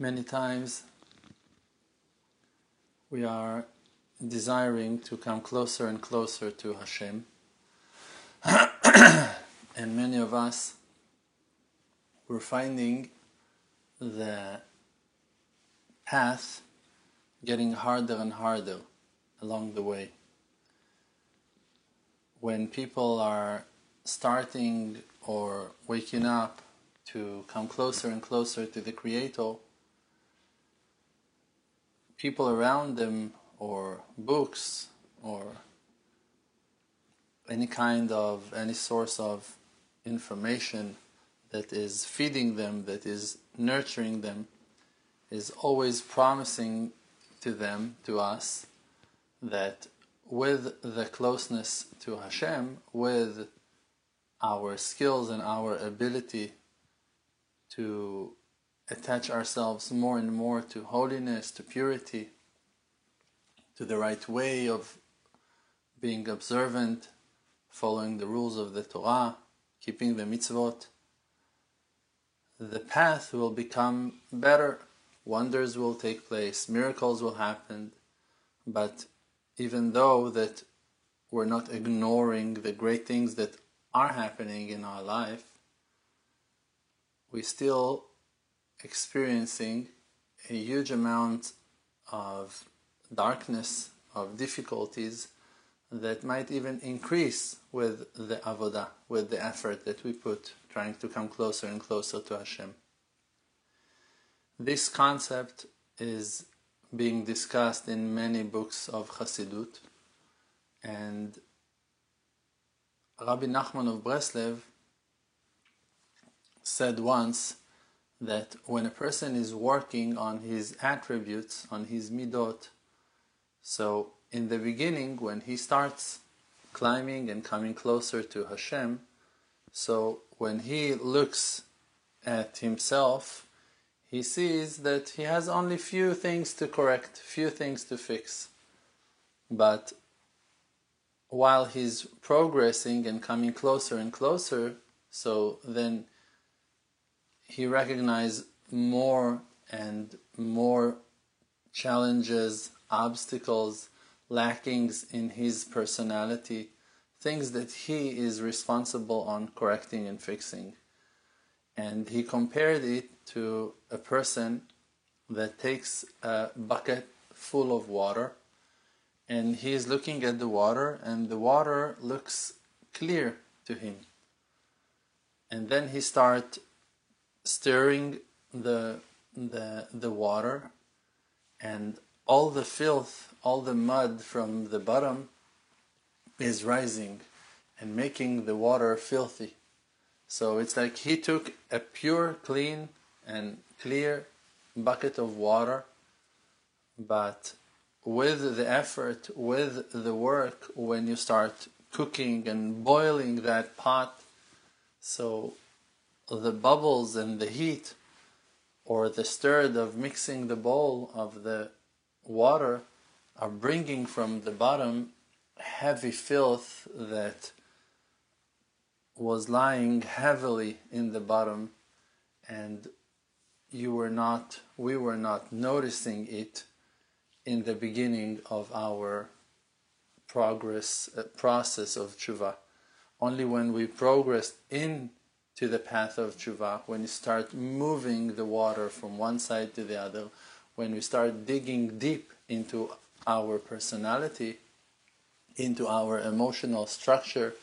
Many times we are desiring to come closer and closer to Hashem. and many of us we're finding the path getting harder and harder along the way. When people are starting or waking up to come closer and closer to the Creator, people around them or books or any kind of any source of information that is feeding them, that is nurturing them, is always promising to them, to us, that with the closeness to Hashem, with our skills and our ability to attach ourselves more and more to holiness, to purity, to the right way of being observant, following the rules of the Torah, keeping the mitzvot, the path will become better. Wonders will take place, miracles will happen, but even though that we're not ignoring the great things that are happening in our life, we still experiencing a huge amount of darkness, of difficulties that might even increase with the avodah, with the effort that we put trying to come closer and closer to Hashem. This concept is being discussed in many books of Chassidut, and Rabbi Nachman of Breslev said once that when a person is working on his attributes, on his midot, so in the beginning, when he starts climbing and coming closer to Hashem, so when he looks at himself, he sees that he has only few things to correct, few things to fix. But while he's progressing and coming closer and closer, so then he recognizes more and more challenges, obstacles, lackings in his personality, things that he is responsible on correcting and fixing. And he compared it to a person that takes a bucket full of water and he is looking at the water and the water looks clear to him. And then he starts stirring the, the, the water and all the filth, all the mud from the bottom is rising and making the water filthy. So it's like he took a pure, clean, and clear bucket of water, but with the effort, with the work, when you start cooking and boiling that pot, so the bubbles and the heat or the stir of mixing the bowl of the water are bringing from the bottom heavy filth that was lying heavily in the bottom and you were not we were not noticing it in the beginning of our progress uh, process of tshuva. Only when we progressed into the path of tshuva when you start moving the water from one side to the other when we start digging deep into our personality into our emotional structure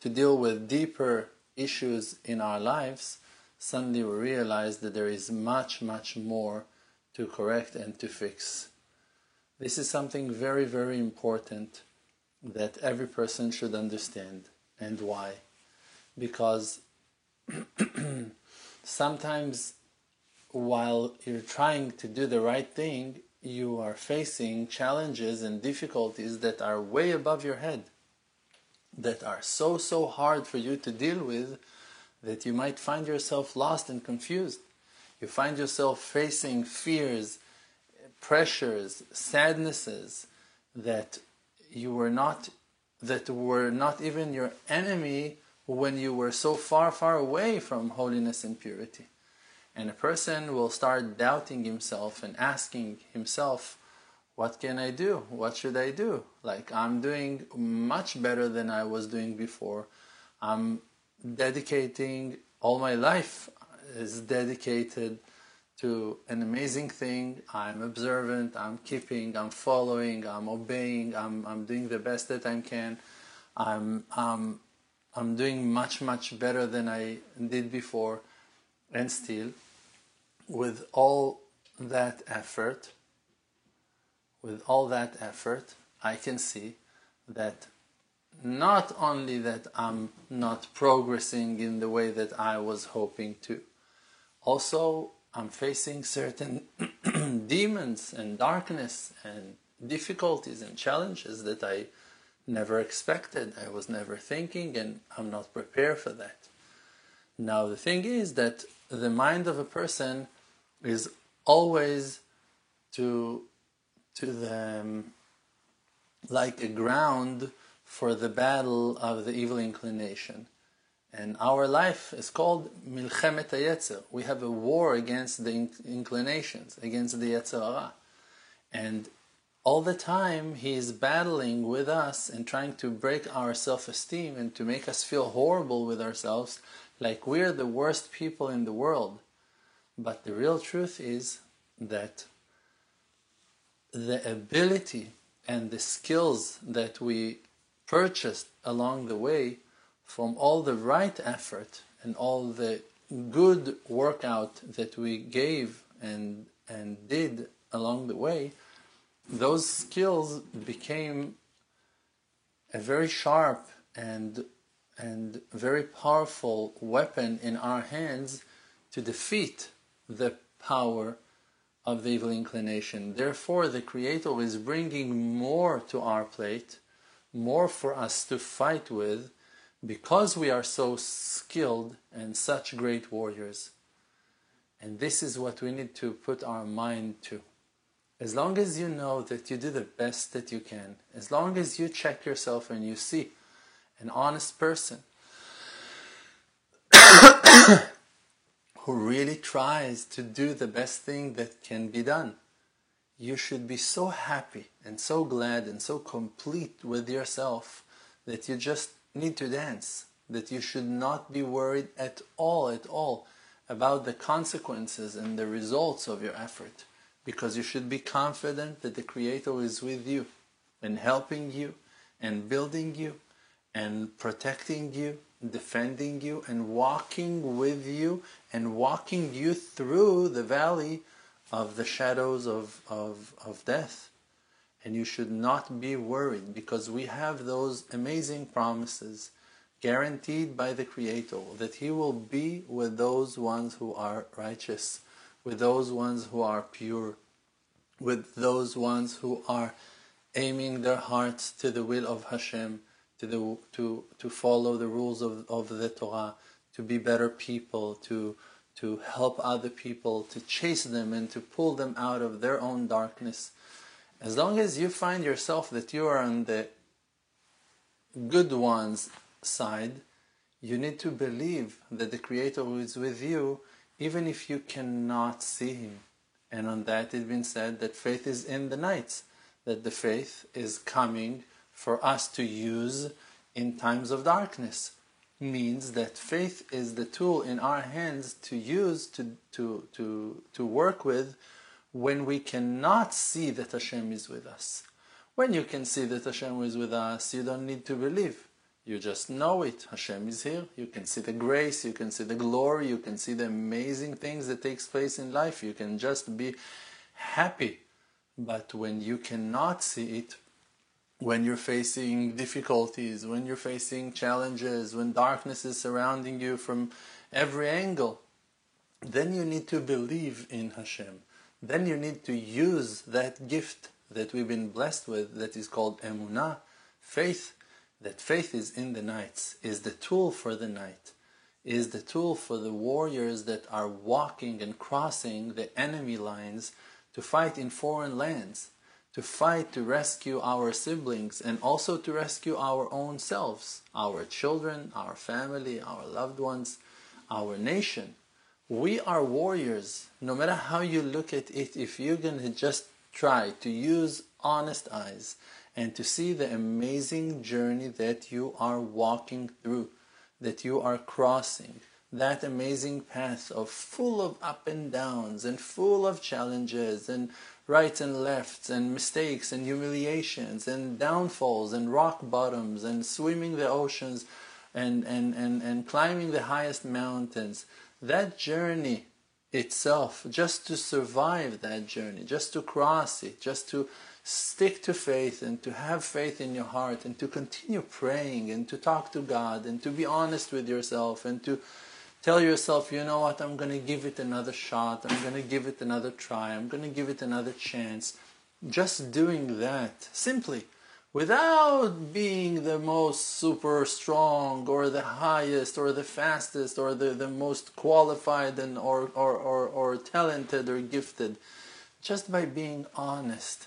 to deal with deeper issues in our lives, suddenly we realize that there is much, much more to correct and to fix. This is something very, very important that every person should understand. And why? Because sometimes while you're trying to do the right thing, you are facing challenges and difficulties that are way above your head, that are so, so hard for you to deal with that you might find yourself lost and confused. You find yourself facing fears, pressures, sadnesses that you were not that were not even your enemy when you were so far far away from holiness and purity And a person will start doubting himself and asking himself, what can I do? What should I do? Like, I'm doing much better than I was doing before. I'm dedicating all my life is dedicated to an amazing thing. I'm observant, I'm keeping, I'm following, I'm obeying, I'm, I'm doing the best that I can. I'm, I'm, I'm doing much, much better than I did before. And still, with all that effort, with all that effort, I can see that not only that I'm not progressing in the way that I was hoping to, also I'm facing certain demons and darkness and difficulties and challenges that I never expected, I was never thinking, and I'm not prepared for that. Now, the thing is that the mind of a person is always to to the um, like a ground for the battle of the evil inclination. And our life is called Milchemet Yetzer. We have a war against the inclinations, against the Yetzer And all the time he is battling with us and trying to break our self-esteem and to make us feel horrible with ourselves, like we're the worst people in the world. But the real truth is that the ability and the skills that we purchased along the way from all the right effort and all the good workout that we gave and and did along the way those skills became a very sharp and and very powerful weapon in our hands to defeat the power of the evil inclination. Therefore, the Creator is bringing more to our plate, more for us to fight with, because we are so skilled and such great warriors. And this is what we need to put our mind to. As long as you know that you do the best that you can, as long as you check yourself and you see an honest person who really tries to do the best thing that can be done. You should be so happy and so glad and so complete with yourself that you just need to dance, that you should not be worried at all, at all about the consequences and the results of your effort, because you should be confident that the Creator is with you and helping you and building you and protecting you defending you and walking with you and walking you through the valley of the shadows of, of, of death. And you should not be worried because we have those amazing promises guaranteed by the Creator that He will be with those ones who are righteous, with those ones who are pure, with those ones who are aiming their hearts to the will of Hashem to, the, to, to follow the rules of, of the Torah, to be better people, to, to help other people, to chase them and to pull them out of their own darkness. As long as you find yourself that you are on the good one's side, you need to believe that the Creator who is with you even if you cannot see Him. And on that it's been said that faith is in the nights, that the faith is coming for us to use in times of darkness means that faith is the tool in our hands to use to, to, to, to work with when we cannot see that Hashem is with us. When you can see that Hashem is with us, you don't need to believe. You just know it. Hashem is here. You can see the grace, you can see the glory, you can see the amazing things that takes place in life. You can just be happy. But when you cannot see it, when you're facing difficulties, when you're facing challenges, when darkness is surrounding you from every angle, then you need to believe in Hashem. Then you need to use that gift that we've been blessed with, that is called emunah, faith. That faith is in the nights, is the tool for the night, is the tool for the warriors that are walking and crossing the enemy lines to fight in foreign lands to fight to rescue our siblings and also to rescue our own selves, our children, our family, our loved ones, our nation. we are warriors. No matter how you look at it, if you're going to just try to use honest eyes and to see the amazing journey that you are walking through, that you are crossing, that amazing path of full of up and downs and full of challenges and rights and lefts and mistakes and humiliations and downfalls and rock bottoms and swimming the oceans and, and, and, and climbing the highest mountains. That journey itself, just to survive that journey, just to cross it, just to stick to faith and to have faith in your heart and to continue praying and to talk to God and to be honest with yourself and to tell yourself, you know what, I'm going to give it another shot, I'm going to give it another try, I'm going to give it another chance. Just doing that, simply, without being the most super strong or the highest or the fastest or the, the most qualified and or, or, or, or talented or gifted, just by being honest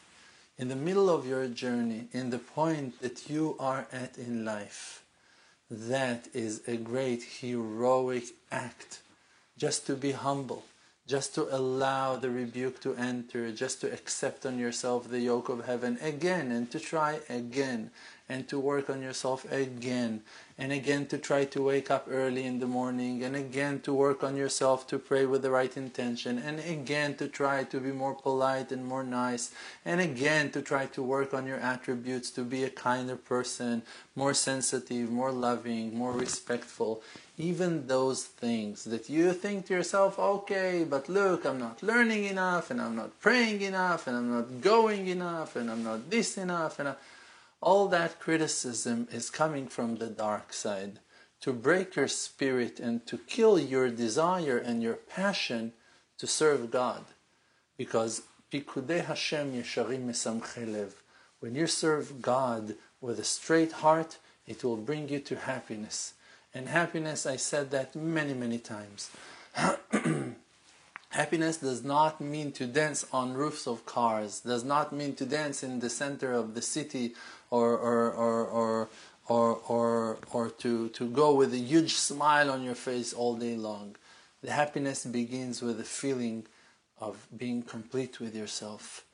in the middle of your journey, in the point that you are at in life, that is a great heroic act. Just to be humble, just to allow the rebuke to enter, just to accept on yourself the yoke of heaven again and to try again and to work on yourself again and again to try to wake up early in the morning and again to work on yourself to pray with the right intention and again to try to be more polite and more nice and again to try to work on your attributes to be a kinder person more sensitive more loving more respectful even those things that you think to yourself okay but look i'm not learning enough and i'm not praying enough and i'm not going enough and i'm not this enough and I, all that criticism is coming from the dark side to break your spirit and to kill your desire and your passion to serve God. Because Pikudei Hashem Yesharim. When you serve God with a straight heart, it will bring you to happiness. And happiness, I said that many, many times. Happiness does not mean to dance on roofs of cars, does not mean to dance in the center of the city or, or, or, or, or, or, or to, to go with a huge smile on your face all day long. The happiness begins with a feeling of being complete with yourself,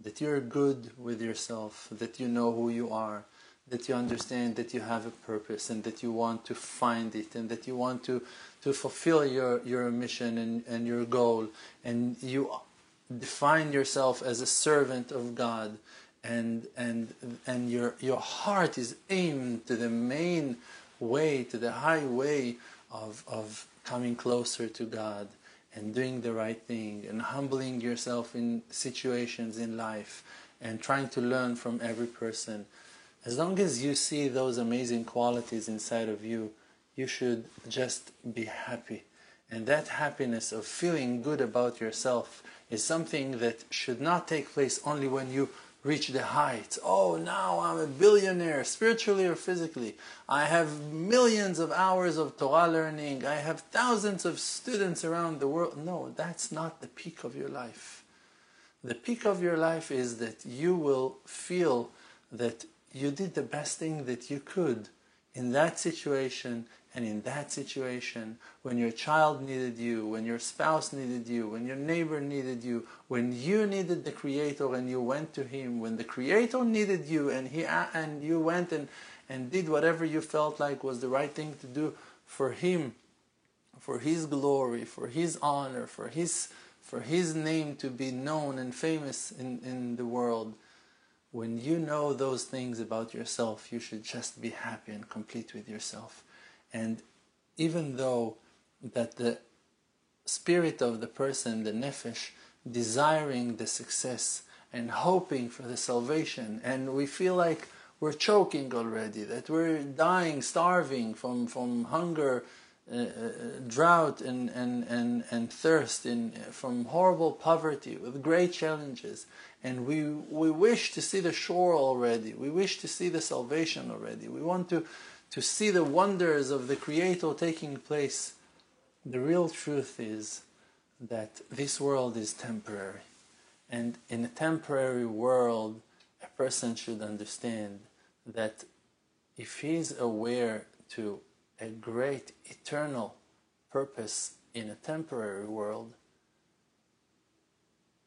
that you're good with yourself, that you know who you are, that you understand that you have a purpose and that you want to find it and that you want to, to fulfill your, your mission and, and your goal. And you define yourself as a servant of God and and and your your heart is aimed to the main way to the high way of of coming closer to God and doing the right thing and humbling yourself in situations in life and trying to learn from every person as long as you see those amazing qualities inside of you you should just be happy and that happiness of feeling good about yourself is something that should not take place only when you reach the heights. Oh, now I'm a billionaire, spiritually or physically. I have millions of hours of Torah learning. I have thousands of students around the world. No, that's not the peak of your life. The peak of your life is that you will feel that you did the best thing that you could in that situation and in that situation, when your child needed you, when your spouse needed you, when your neighbor needed you, when you needed the Creator and you went to Him, when the Creator needed you and He and you went and, and did whatever you felt like was the right thing to do for Him, for His glory, for His honor, for His for His name to be known and famous in, in the world. When you know those things about yourself, you should just be happy and complete with yourself. And even though that the spirit of the person, the nefesh, desiring the success and hoping for the salvation, and we feel like we're choking already, that we're dying, starving from, from hunger, uh, uh, drought, and, and, and, and thirst, in, from horrible poverty, with great challenges. And we, we wish to see the shore already. We wish to see the salvation already. We want to, to see the wonders of the Creator taking place, the real truth is that this world is temporary. And in a temporary world, a person should understand that if he is aware to a great eternal purpose in a temporary world,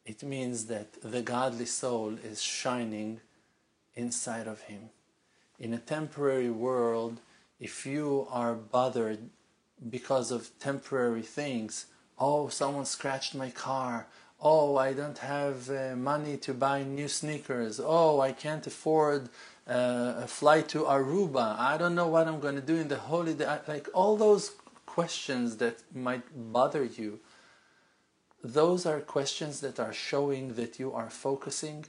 it means that the godly soul is shining inside of him. In a temporary world, if you are bothered because of temporary things, oh, someone scratched my car, oh, I don't have uh, money to buy new sneakers, oh, I can't afford uh, a flight to Aruba, I don't know what I'm going to do in the holiday, like all those questions that might bother you those are questions that are showing that you are focusing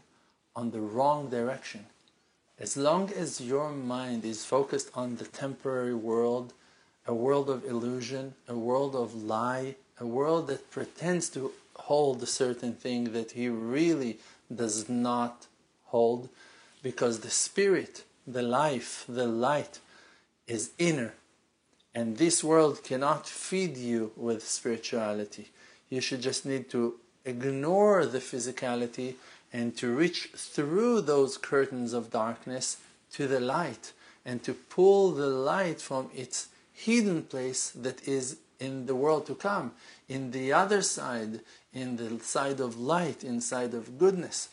on the wrong direction. As long as your mind is focused on the temporary world, a world of illusion, a world of lie, a world that pretends to hold a certain thing that he really does not hold, because the spirit, the life, the light is inner. And this world cannot feed you with spirituality you should just need to ignore the physicality and to reach through those curtains of darkness to the light and to pull the light from its hidden place that is in the world to come, in the other side, in the side of light, inside of goodness,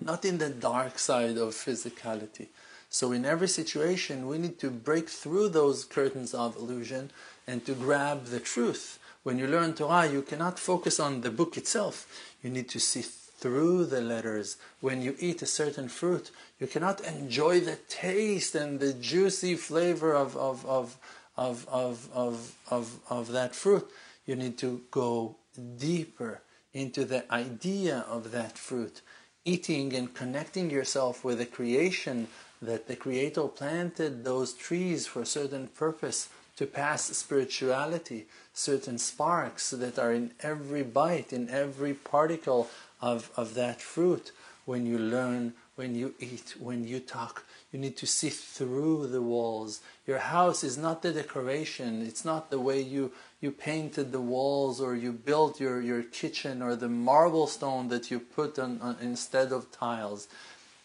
not in the dark side of physicality. So, in every situation, we need to break through those curtains of illusion and to grab the truth when you learn Torah, you cannot focus on the book itself. You need to see through the letters. When you eat a certain fruit, you cannot enjoy the taste and the juicy flavor of, of, of, of, of, of, of, of that fruit. You need to go deeper into the idea of that fruit. Eating and connecting yourself with the creation that the Creator planted those trees for a certain purpose to pass spirituality, certain sparks that are in every bite, in every particle of, of that fruit. When you learn, when you eat, when you talk, you need to see through the walls. Your house is not the decoration, it's not the way you, you painted the walls or you built your, your kitchen or the marble stone that you put on, on instead of tiles.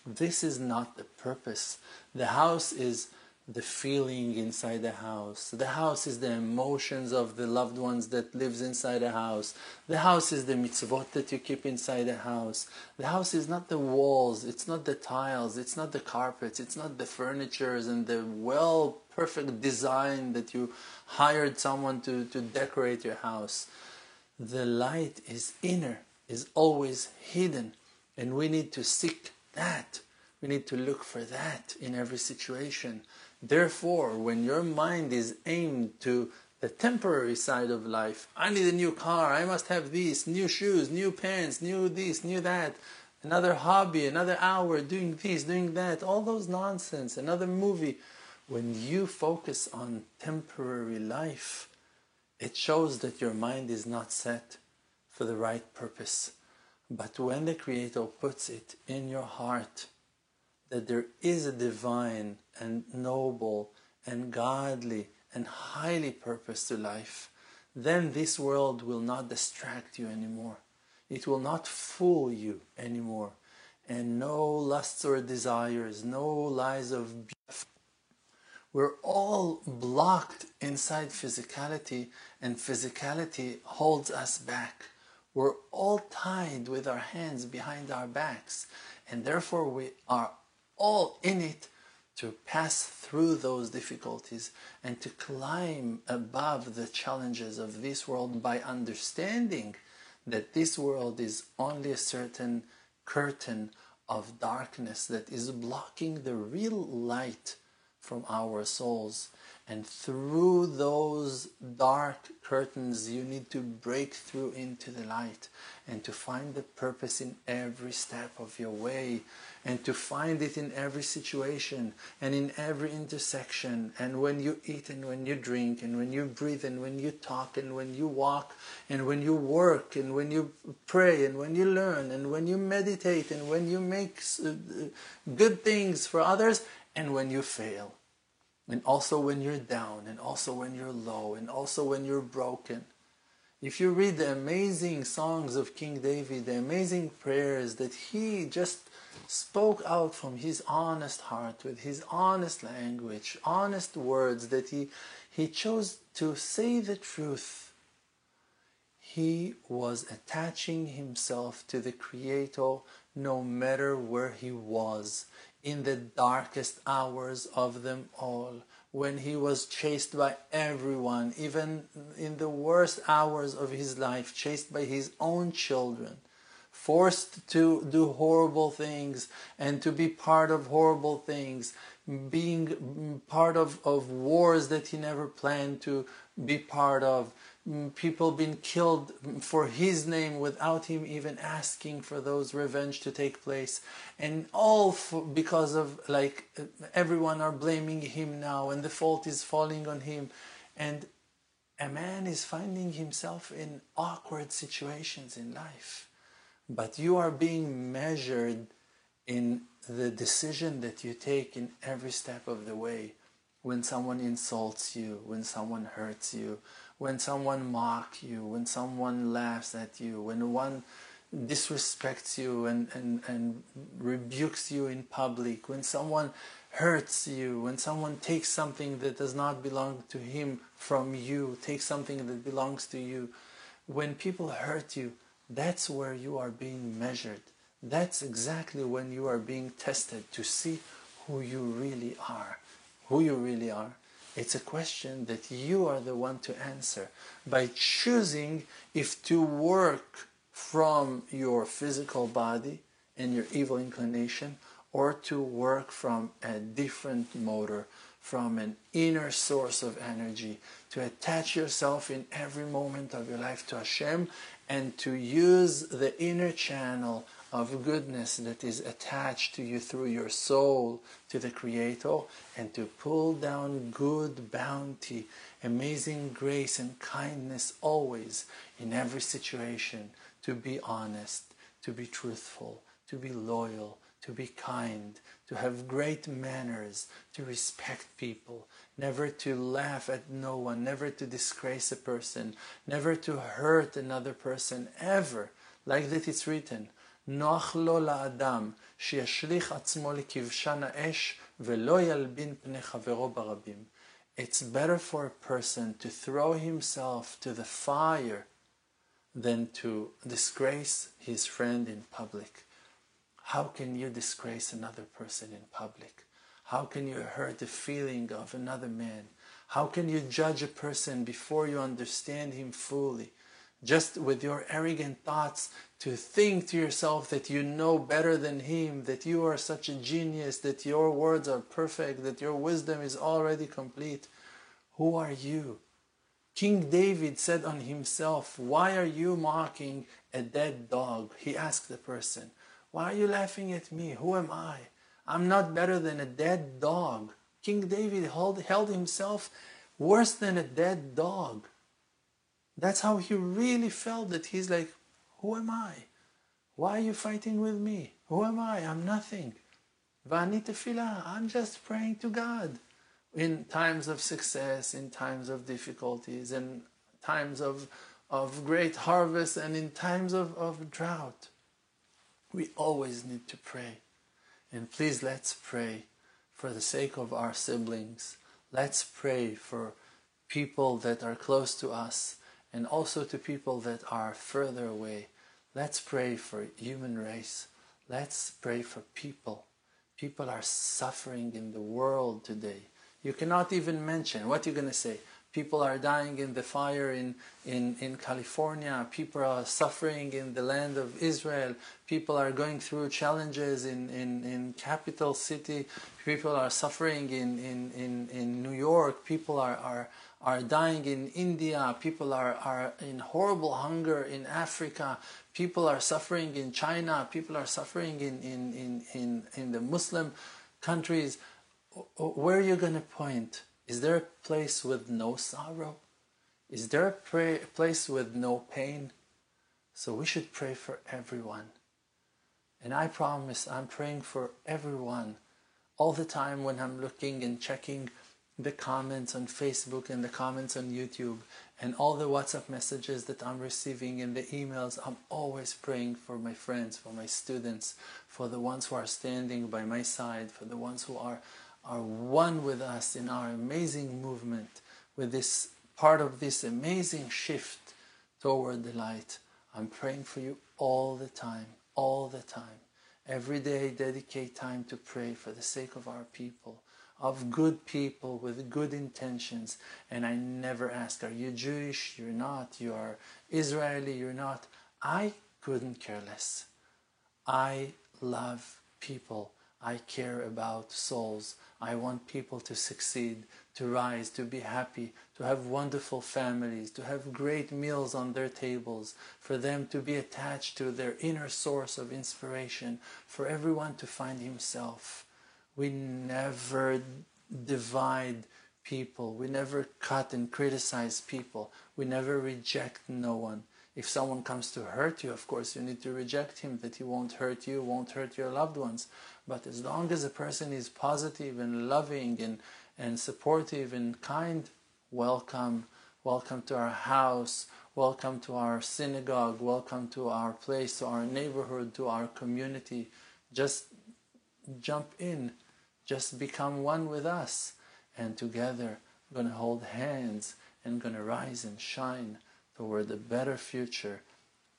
This is not the purpose. The house is the feeling inside the house. The house is the emotions of the loved ones that lives inside the house. The house is the mitzvot that you keep inside the house. The house is not the walls, it's not the tiles, it's not the carpets, it's not the furnitures and the well perfect design that you hired someone to, to decorate your house. The light is inner, is always hidden, and we need to seek that. We need to look for that in every situation. Therefore, when your mind is aimed to the temporary side of life, I need a new car, I must have these, new shoes, new pants, new this, new that, another hobby, another hour doing this, doing that, all those nonsense, another movie. When you focus on temporary life, it shows that your mind is not set for the right purpose. But when the Creator puts it in your heart, that there is a divine and noble and godly and highly purpose to life, then this world will not distract you anymore. It will not fool you anymore. And no lusts or desires, no lies of beauty. We're all blocked inside physicality, and physicality holds us back. We're all tied with our hands behind our backs, and therefore we are all in it to pass through those difficulties and to climb above the challenges of this world by understanding that this world is only a certain curtain of darkness that is blocking the real light from our souls and through those dark curtains, you need to break through into the light and to find the purpose in every step of your way and to find it in every situation and in every intersection. And when you eat and when you drink and when you breathe and when you talk and when you walk and when you work and when you pray and when you learn and when you meditate and when you make uh, good things for others and when you fail and also when you're down, and also when you're low, and also when you're broken. If you read the amazing songs of King David, the amazing prayers that he just spoke out from his honest heart, with his honest language, honest words, that he, he chose to say the truth he was attaching himself to the Creator no matter where he was, in the darkest hours of them all, when he was chased by everyone, even in the worst hours of his life, chased by his own children, forced to do horrible things and to be part of horrible things, being part of, of wars that he never planned to be part of, Mm, people being killed for his name without him even asking for those revenge to take place. And all for, because of like everyone are blaming him now and the fault is falling on him. And a man is finding himself in awkward situations in life. But you are being measured in the decision that you take in every step of the way. When someone insults you when someone hurts you when someone mocks you, when someone laughs at you, when one disrespects you and, and, and rebukes you in public, when someone hurts you, when someone takes something that does not belong to him from you, takes something that belongs to you, when people hurt you, that's where you are being measured. That's exactly when you are being tested to see who you really are. Who you really are. It's a question that you are the one to answer by choosing if to work from your physical body and your evil inclination or to work from a different motor, from an inner source of energy, to attach yourself in every moment of your life to Hashem and to use the inner channel of goodness that is attached to you through your soul to the Creator and to pull down good bounty, amazing grace and kindness always in every situation, to be honest, to be truthful, to be loyal, to be kind, to have great manners, to respect people, never to laugh at no one, never to disgrace a person, never to hurt another person, ever. Like that it's written, נוח לו לאדם שישליך עצמו לכבשן האש ולא ילבין פני חברו ברבים. It's better for a person to throw himself to the fire than to disgrace his friend in public. How can you disgrace another person in public? How can you hurt the feeling of another man? How can you judge a person before you understand him fully? Just with your arrogant thoughts to think to yourself that you know better than him, that you are such a genius, that your words are perfect, that your wisdom is already complete. Who are you? King David said on himself, Why are you mocking a dead dog? He asked the person, Why are you laughing at me? Who am I? I'm not better than a dead dog. King David held, held himself worse than a dead dog. That's how he really felt that he's like, Who am I? Why are you fighting with me? Who am I? I'm nothing. Vani tefillah, I'm just praying to God. In times of success, in times of difficulties, in times of, of great harvest, and in times of, of drought. We always need to pray. And please let's pray for the sake of our siblings. Let's pray for people that are close to us and also to people that are further away. Let's pray for human race. Let's pray for people. People are suffering in the world today. You cannot even mention what you're going to say. People are dying in the fire in, in, in California. People are suffering in the land of Israel. People are going through challenges in, in, in capital city. People are suffering in, in, in, in New York. People are, are, are dying in India, people are, are in horrible hunger in Africa, people are suffering in China, people are suffering in, in, in, in, in the Muslim countries. Where are you going to point? Is there a place with no sorrow? Is there a pray, place with no pain? So we should pray for everyone. And I promise I'm praying for everyone all the time when I'm looking and checking the comments on Facebook and the comments on YouTube and all the WhatsApp messages that I'm receiving and the emails, I'm always praying for my friends, for my students, for the ones who are standing by my side, for the ones who are, are one with us in our amazing movement, with this part of this amazing shift toward the light. I'm praying for you all the time, all the time. Every day, dedicate time to pray for the sake of our people, of good people with good intentions. And I never ask, Are you Jewish? You're not. You are Israeli? You're not. I couldn't care less. I love people. I care about souls. I want people to succeed, to rise, to be happy, to have wonderful families, to have great meals on their tables, for them to be attached to their inner source of inspiration, for everyone to find himself. We never divide people. We never cut and criticize people. We never reject no one. If someone comes to hurt you, of course, you need to reject him that he won't hurt you, won't hurt your loved ones. But as long as a person is positive and loving and, and supportive and kind, welcome. Welcome to our house. Welcome to our synagogue. Welcome to our place, to our neighborhood, to our community. Just jump in. Just become one with us. And together, we're going to hold hands and going to rise and shine toward a better future,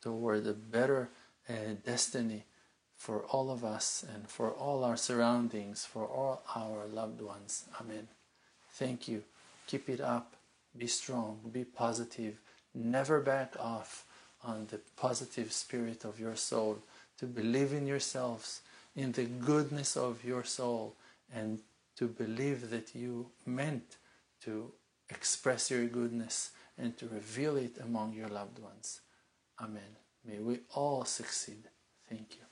toward a better uh, destiny for all of us and for all our surroundings, for all our loved ones. Amen. Thank you. Keep it up. Be strong. Be positive. Never back off on the positive spirit of your soul. To believe in yourselves, in the goodness of your soul, and to believe that you meant to express your goodness and to reveal it among your loved ones. Amen. May we all succeed. Thank you.